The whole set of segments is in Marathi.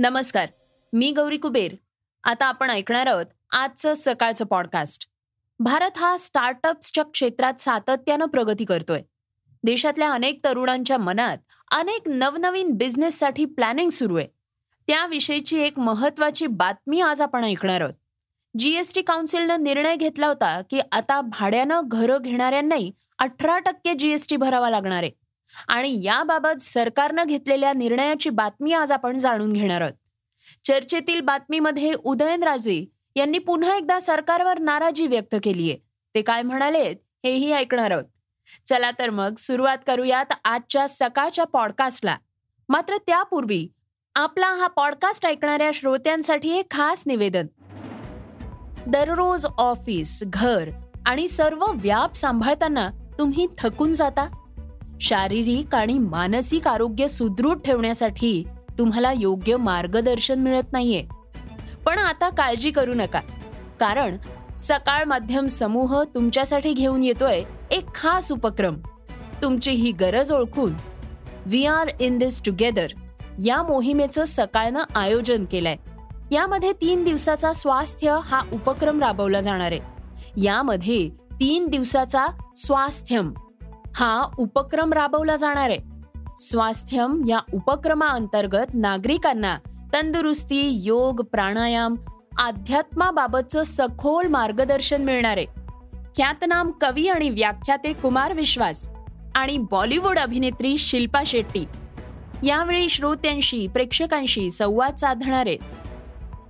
नमस्कार मी गौरी कुबेर. आता आपण ऐकणार आहोत आजचं सकाळचं पॉडकास्ट भारत हा स्टार्टअप्सच्या क्षेत्रात सातत्यानं प्रगती करतोय. देशातल्या अनेक तरुणांच्या मनात अनेक नवनवीन बिझनेससाठी प्लॅनिंग सुरू आहे. त्याविषयीची एक महत्वाची बातमी आज आपण ऐकणार आहोत. जीएसटी काउन्सिलनं निर्णय घेतला होता की आता भाड्यानं घरं घेणाऱ्यांनाही अठरा टक्के जीएसटी भरावा लागणार आहे. आणि याबाबत सरकारनं घेतलेल्या निर्णयाची बातमी आज आपण जाणून घेणार आहोत. चर्चेतील बातमीमध्ये उदयनराजे यांनी पुन्हा एकदा सरकारवर नाराजी व्यक्त केलीये. ते काय म्हणाले हेही ऐकणार आहोत. चला तर मग सुरुवात करूयात आजच्या सकाळच्या पॉडकास्टला. मात्र त्यापूर्वी आपला हा पॉडकास्ट ऐकणाऱ्या श्रोत्यांसाठी एक खास निवेदन. दररोज ऑफिस घर आणि सर्व व्याप सांभाळताना तुम्ही थकून जाता? शारीरिक आणि मानसिक आरोग्य सुदृढ ठेवण्यासाठी तुम्हाला योग्य मार्गदर्शन मिळत नाहीये. पण आता काळजी करू नका. कारण सकाळ माध्यम समूह तुमच्यासाठी घेऊन येतोय एक खास उपक्रम. तुमची ही गरज ओळखून we are in this together या मोहिमेचं सकाळनं आयोजन केलंय. यामध्ये तीन दिवसाचा स्वास्थ्य हा उपक्रम राबवला जाणार आहे. यामध्ये तीन दिवसाचा स्वास्थ्यम. हा उपक्रम राबवला जाणार आहे. स्वास्थ्यम या उपक्रमाअंतर्गत नागरिकांना तंदुरुस्ती योग प्राणायाम अध्यात्माबाबतचं सखोल मार्गदर्शन मिळणार आहे. ख्यातनाम कवी आणि व्याख्याते कुमार विश्वास आणि बॉलिवूड अभिनेत्री शिल्पा शेट्टी. यावेळी श्रोत्यांशी प्रेक्षकांशी संवाद साधणार आहेत.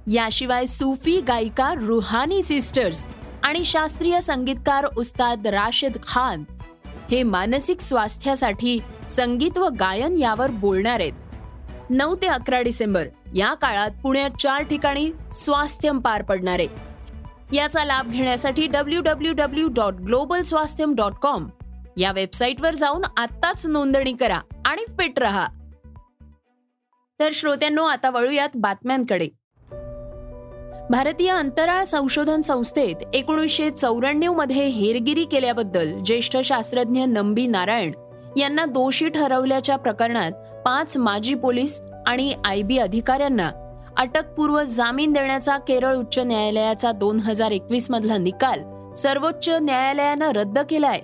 याशिवाय सूफी गायिका रुहानी सिस्टर्स आणि शास्त्रीय संगीतकार उस्ताद राशिद खान हे मानसिक स्वास्थ्यासाठी संगीत व गायन यावर बोलणार आहेत. नऊ ते अकरा डिसेंबर या काळात पुण्यात चार ठिकाणी स्वास्थ्यम पार पडणार आहे. याचा लाभ घेण्यासाठी W W W dot global Swasthyam dot com या वेबसाईटवर जाऊन आत्ताच नोंदणी करा आणि फिट रहा. तर श्रोत्यांनो आता वळूयात बातम्यांकडे. भारतीय अंतराळ संशोधन संस्थेत एकोणीसशे चौऱ्याण्णवमध्ये हेरगिरी केल्याबद्दल ज्येष्ठ शास्त्रज्ञ नंबी नारायण यांना दोषी ठरवल्याच्या प्रकरणात पाच माजी पोलीस आणि आय बी अधिकाऱ्यांना अटकपूर्व जामीन देण्याचा केरळ उच्च न्यायालयाचा दोन हजार एकवीस मधला निकाल सर्वोच्च न्यायालयानं रद्द केलाय.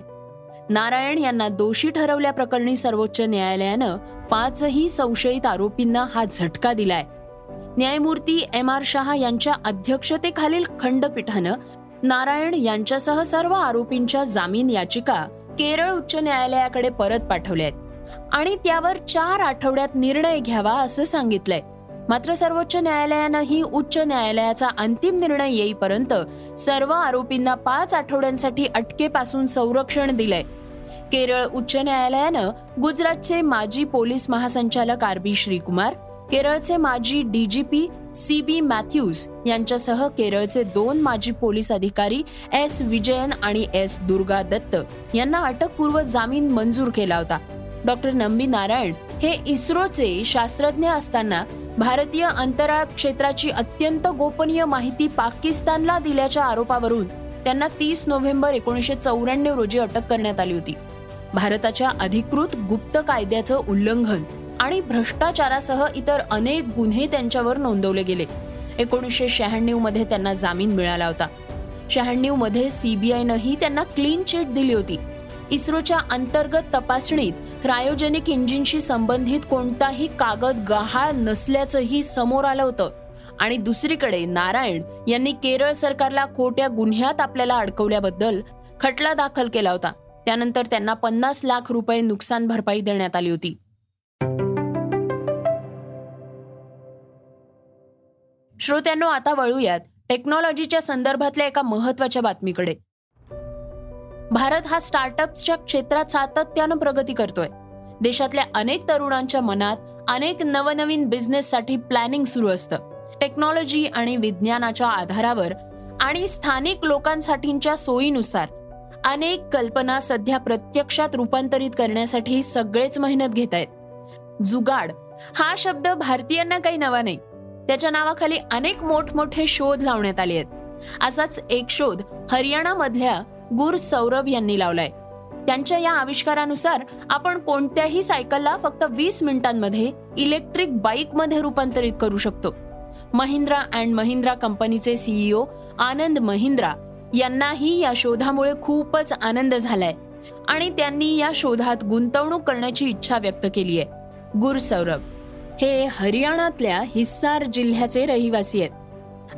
नारायण यांना दोषी ठरवल्याप्रकरणी सर्वोच्च न्यायालयानं पाचही संशयित आरोपींना हा झटका दिलाय. न्यायमूर्ती एम आर शहा यांच्या अध्यक्षतेखालील खंडपीठानं नारायण यांच्यासह सर्व आरोपींच्या जामीन याचिका केरळ उच्च न्यायालयाकडे परत पाठवल्या आहेत आणि त्यावर चार आठवड्यात निर्णय घ्यावा असं सांगितलंय. मात्र सर्वोच्च न्यायालयानंही उच्च न्यायालयाचा अंतिम निर्णय येईपर्यंत सर्व आरोपींना पाच आठवड्यांसाठी अटकेपासून संरक्षण दिलंय. केरळ उच्च न्यायालयानं गुजरातचे माजी पोलीस महासंचालक आर बी श्रीकुमार केरळचे माजी डीजीपी सी बी मॅथ्यूज यांच्यासह केरळचे दोन माजी पोलीस अधिकारी एस विजयन आणि एस दुर्गा दत्त यांना अटकपूर्व जामीन मंजूर केला होता. डॉक्टर नंबी नारायण हे इस्रोचे शास्त्रज्ञ असताना भारतीय अंतराळ क्षेत्राची अत्यंत गोपनीय माहिती पाकिस्तानला दिल्याच्या आरोपावरून त्यांना तीस नोव्हेंबर एकोणीसशे चौऱ्याण्णव रोजी अटक करण्यात आली होती. भारताच्या अधिकृत गुप्त कायद्याचं उल्लंघन आणि भ्रष्टाचारासह इतर अनेक गुन्हे त्यांच्यावर नोंदवले गेले. एकोणीसशे शहाण्णवमध्ये त्यांना जामीन मिळाला होता. शहाण्णवमध्ये सीबीआयनंही त्यांना क्लीन चिट दिली होती. इस्रोच्या अंतर्गत तपासणीत क्रायोजेनिक इंजिनशी संबंधित कोणताही कागद गहाळ नसल्याचंही समोर आलं होतं. आणि दुसरीकडे नारायण यांनी केरळ सरकारला खोट्या गुन्ह्यात आपल्याला अडकवल्याबद्दल खटला दाखल केला होता. त्यानंतर त्यांना पन्नास लाख रुपये नुकसान भरपाई देण्यात आली होती. श्रोत्यांनो आता वळूयात टेक्नॉलॉजीच्या संदर्भातल्या एका महत्त्वाच्या बातमीकडे. भारत हा स्टार्टअप्सच्या क्षेत्रात सातत्यानं प्रगती करतोय. देशातल्या अनेक तरुणांच्या मनात अनेक नवनवीन बिझनेससाठी प्लॅनिंग सुरू असतं. टेक्नॉलॉजी आणि विज्ञानाच्या आधारावर आणि स्थानिक लोकांसाठीच्या सोयीनुसार अनेक कल्पना सध्या प्रत्यक्षात रूपांतरित करण्यासाठी सगळेच मेहनत घेत आहेत जुगाड हा शब्द भारतीयांना काही नवा नाही. त्याच्या नावाखाली अनेक मोठमोठे शोध लावण्यात आले आहेत. असाच एक शोध हरियाणामधल्या गुर सौरभ यांनी लावलाय. त्यांच्या या आविष्कारानुसार आपण कोणत्याही सायकलला फक्त वीस मिनिटांमध्ये इलेक्ट्रिक बाईकमध्ये रूपांतरित करू शकतो. महिंद्रा अँड महिंद्रा कंपनीचे सीईओ आनंद महिंद्रा यांनाही या शोधामुळे खूपच आनंद झालाय आणि त्यांनी या शोधात गुंतवणूक करण्याची इच्छा व्यक्त केली आहे गुर सौरभ हे हरियाणातल्या हिस्सार जिल्ह्याचे रहिवासी आहेत.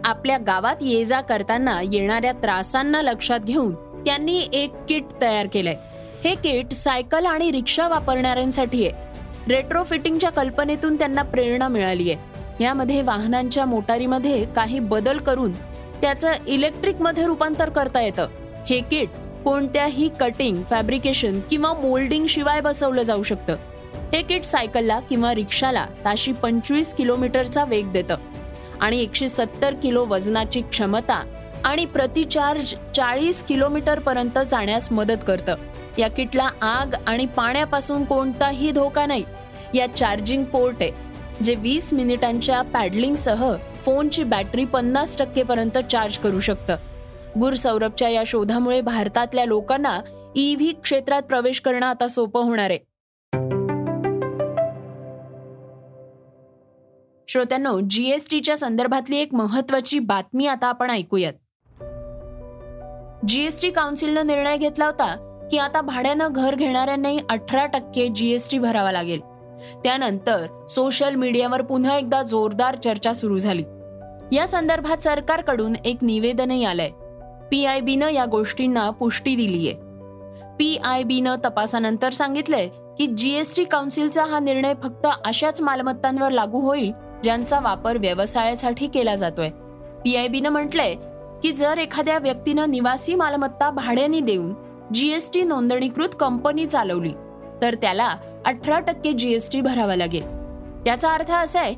आपल्या गावात ये जा करताना येणाऱ्या त्रासांना लक्षात घेऊन त्यांनी एक किट तयार केलंय. हे किट सायकल आणि रिक्षा वापरणाऱ्यांसाठी आहे. रेट्रोफिटिंगच्या कल्पनेतून त्यांना प्रेरणा मिळाली आहे यामध्ये वाहनांच्या मोटारीमध्ये काही बदल करून त्याचं इलेक्ट्रिकमध्ये रूपांतर करता येतं. हे किट कोणत्याही कटिंग फॅब्रिकेशन किंवा मोल्डिंग शिवाय बसवलं जाऊ शकतं. हे किट सायकलला किंवा रिक्षाला ताशी पंचवीस किलोमीटरचा वेग देतं. आणि एकशे सत्तर किलो वजनाची क्षमता आणि प्रतिचार्ज चाळीस किलोमीटर पर्यंत जाण्यास मदत करतं. या किटला आग आणि पाण्यापासून कोणताही धोका नाही. या चार्जिंग पोर्ट आहे जे वीस मिनिटांच्या पॅडलिंगसह फोनची बॅटरी पन्नास टक्केपर्यंत चार्ज करू शकतं. गुर सौरभच्या या शोधामुळे भारतातल्या लोकांना ईव्ही क्षेत्रात प्रवेश करणं आता सोपं होणार आहे. श्रोत्यांनो जीएसटीच्या संदर्भातली एक महत्वाची बातमी आता आपण ऐकूयात. जीएसटी काउन्सिलनं निर्णय घेतला होता की आता भाड्यानं घर घेणाऱ्यांनाही अठरा टक्के जीएसटी भरावा लागेल. त्यानंतर सोशल मीडियावर पुन्हा एकदा जोरदार चर्चा सुरू झाली. या संदर्भात सरकारकडून एक निवेदनही आलंय. पी आय बीनं या गोष्टींना पुष्टी दिलीय. पीआयबीनं तपासानंतर सांगितलंय की जीएसटी काउन्सिलचा हा निर्णय फक्त अशाच मालमत्तांवर लागू होईल ज्यांचा वापर व्यवसायासाठी केला जातोय. पीआयबीनं म्हटलंय की जर एखाद्या व्यक्तीनं निवासी मालमत्ता भाड्याने देऊन जीएसटी नोंदणीकृत कंपनी चालवली तर त्याला अठरा टक्के जीएसटी भरावा लागेल. त्याचा अर्थ असा आहे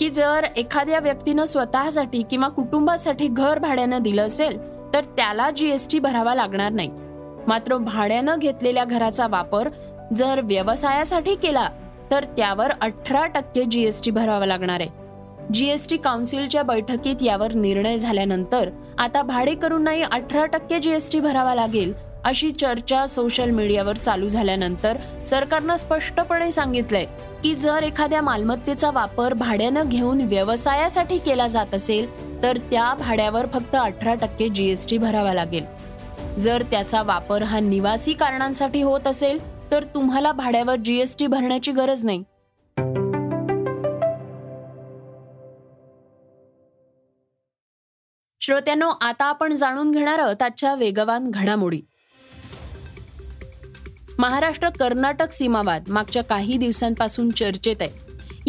की जर एखाद्या व्यक्तीनं स्वतःसाठी किंवा कुटुंबासाठी घर भाड्यानं दिलं असेल तर त्याला जीएसटी भरावा लागणार नाही. मात्र भाड्यानं घेतलेल्या घराचा वापर जर व्यवसायासाठी केला तर त्यावर अठरा टक्के जीएसटी भरावा लागणार आहे. जीएसटी काउन्सिलच्या बैठकीत यावर निर्णय झाल्यानंतर आता भाडेकरूंनाही अठरा टक्के जीएसटी भरावा लागेल अशी चर्चा सोशल मीडियावर चालू झाल्यानंतर सरकारनं स्पष्टपणे सांगितलंय की जर एखाद्या मालमत्तेचा वापर भाड्यानं घेऊन व्यवसायासाठी केला जात असेल तर त्या भाड्यावर फक्त अठरा टक्के जीएसटी भरावा लागेल. जर त्याचा वापर हा निवासी कारणांसाठी होत असेल तर तुम्हाला भाड्यावर जीएसटी भरण्याची गरज नाही. श्रोत्यांनो आता आपण जाणून घेणार आहोत आजच्या वेगवान घडामोडी. महाराष्ट्र कर्नाटक सीमावाद मागच्या काही दिवसांपासून चर्चेत आहे.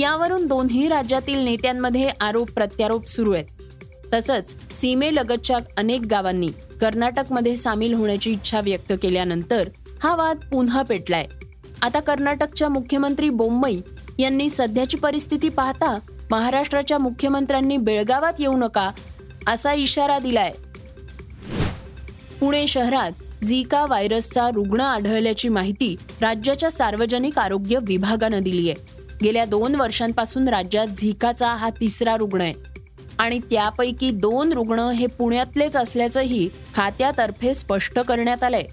यावरून दोन्ही राज्यातील नेत्यांमध्ये आरोप प्रत्यारोप सुरू आहेत. तसंच सीमेलगतच्या अनेक गावांनी कर्नाटकमध्ये सामील होण्याची इच्छा व्यक्त केल्यानंतर हा वाद पुन्हा पेटलाय. आता कर्नाटकच्या मुख्यमंत्री बोम्मई यांनी सध्याची परिस्थिती पाहता महाराष्ट्राच्या मुख्यमंत्र्यांनी बेळगावात येऊ नका असा इशारा दिलाय. पुणे शहरात झिका व्हायरसचा रुग्ण आढळल्याची माहिती राज्याच्या सार्वजनिक आरोग्य विभागानं दिली आहे गेल्या दोन वर्षांपासून राज्यात झिकाचा हा तिसरा रुग्ण आहे आणि त्यापैकी दोन रुग्ण हे पुण्यातलेच असल्याचंही खात्यातर्फे स्पष्ट करण्यात आलंय.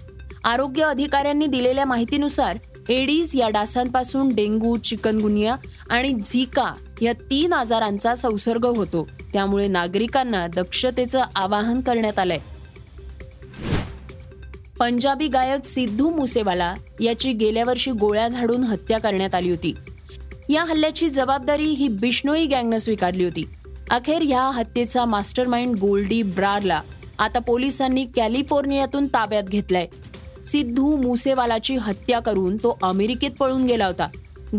आरोग्य अधिकाऱ्यांनी दिलेल्या माहितीनुसार एडीज या डासांपासून डेंग्यू चिकनगुनिया आणि झिका या तीन आजारांचा संसर्ग होतो. त्यामुळे नागरिकांना दक्षतेचं आवाहन करण्यात आलंय. पंजाबी गायक सिद्धू मुसेवाला याची गेल्या वर्षी गोळ्या झाडून हत्या करण्यात आली होती. या हल्ल्याची जबाबदारी ही बिश्नोई गँगनं स्वीकारली होती. अखेर या हत्येचा मास्टर माइंड गोल्डी ब्रारला आता पोलिसांनी कॅलिफोर्नियातून ताब्यात घेतलाय. सिद्धू मुसेवालाची हत्या करून तो अमेरिकेत पळून गेला होता.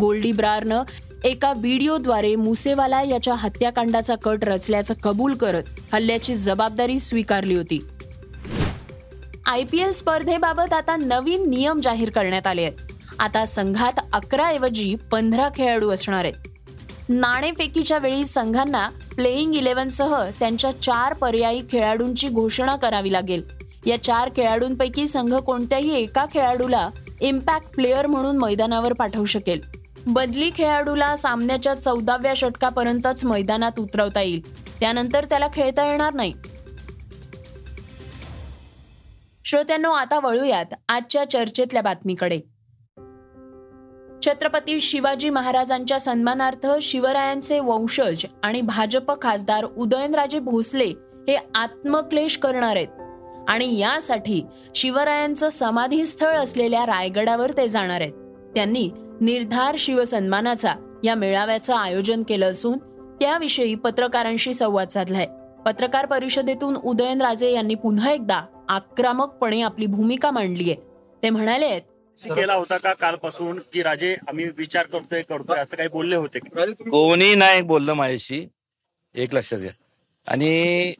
गोल्डी ब्रारनं एका व्हिडिओद्वारे मुसेवाला याच्या हत्याकांडाचा कट रचल्याचं कबूल करत हल्ल्याची जबाबदारी स्वीकारली होती. आय पी एल स्पर्धेबाबत आता नवीन नियम जाहीर करण्यात आले आहेत. आता संघात अकरा ऐवजी पंधरा खेळाडू असणार आहेत. नाणेफेकीच्या वेळी संघांना प्लेईंग इलेव्हनसह त्यांच्या चार पर्यायी खेळाडूंची घोषणा करावी लागेल. या चार खेळाडूंपैकी संघ कोणत्याही एका खेळाडूला इम्पॅक्ट प्लेअर म्हणून मैदानावर पाठवू शकेल. बदली खेळाडूला सामन्याच्या चौदाव्या षटकापर्यंतच मैदानात उतरवता येईल. त्यानंतर त्याला खेळता येणार नाही. श्रोत्यांनो आता वळूयात आजच्या चर्चेतल्या बातमीकडे. छत्रपती शिवाजी महाराजांच्या सन्मानार्थ शिवरायांचे वंशज आणि भाजप खासदार उदयनराजे भोसले हे आत्मक्लेश करणार आहेत. आणि यासाठी शिवरायांचं समाधीस्थळ असलेल्या रायगडावर ते जाणार आहेत. त्यांनी निर्धार शिवसन्मानाचा या मेळाव्याचं आयोजन केलं असून त्याविषयी पत्रकारांशी संवाद साधलाय. पत्रकार परिषदेतून उदयनराजे यांनी पुन्हा एकदा आक्रमकपणे आपली भूमिका मांडली आहे. ते म्हणाले केला होता का कालपासून की राजे आम्ही विचार करतोय करतोय असं काही बोलले होते का? कोणी नाही बोललं माझ्याशी. एक लक्षात घ्या. आणि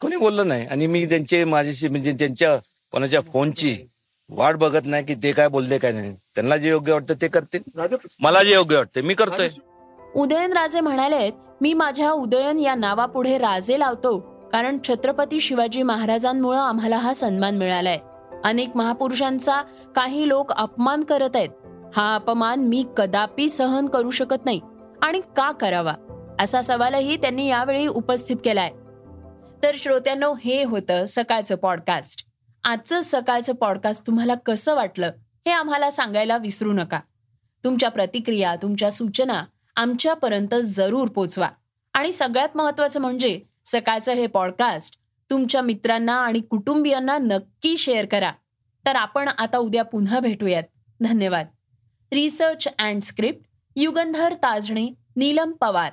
कोणी बोललं नाही. आणि मी त्यांचे माझ्याशी म्हणजे त्यांच्या कोणाच्या फोनची वाट बघत नाही की ते काय बोलले काय नाही. त्यांना जे योग्य वाटतं ते करतील. मला जे योग्य वाटतं मी करतोय. उदयनराजे म्हणाले मी माझ्या उदयन या नावापुढे राजे लावतो कारण छत्रपती शिवाजी महाराजांमुळे आम्हाला हा सन्मान मिळालाय. अनेक महापुरुषांचा काही लोक अपमान करत आहेत. हा अपमान मी कदापि सहन करू शकत नाही. आणि का करावा? असा सवालही त्यांनी यावेळी उपस्थित केलाय. तर श्रोत्यांनो हे होतं सकाळचं पॉडकास्ट आजचं सकाळचं पॉडकास्ट तुम्हाला कसं वाटलं हे आम्हाला सांगायला विसरू नका. तुमच्या प्रतिक्रिया तुमच्या सूचना आमच्यापर्यंत जरूर पोचवा. आणि सगळ्यात महत्वाचं म्हणजे सकाळचं हे पॉडकास्ट तुमच्या मित्रांना आणि कुटुंबियांना नक्की शेअर करा. तर आपण आता उद्या पुन्हा भेटूयात. धन्यवाद. Research and script Yugandhar Tajane Neelam Pawar.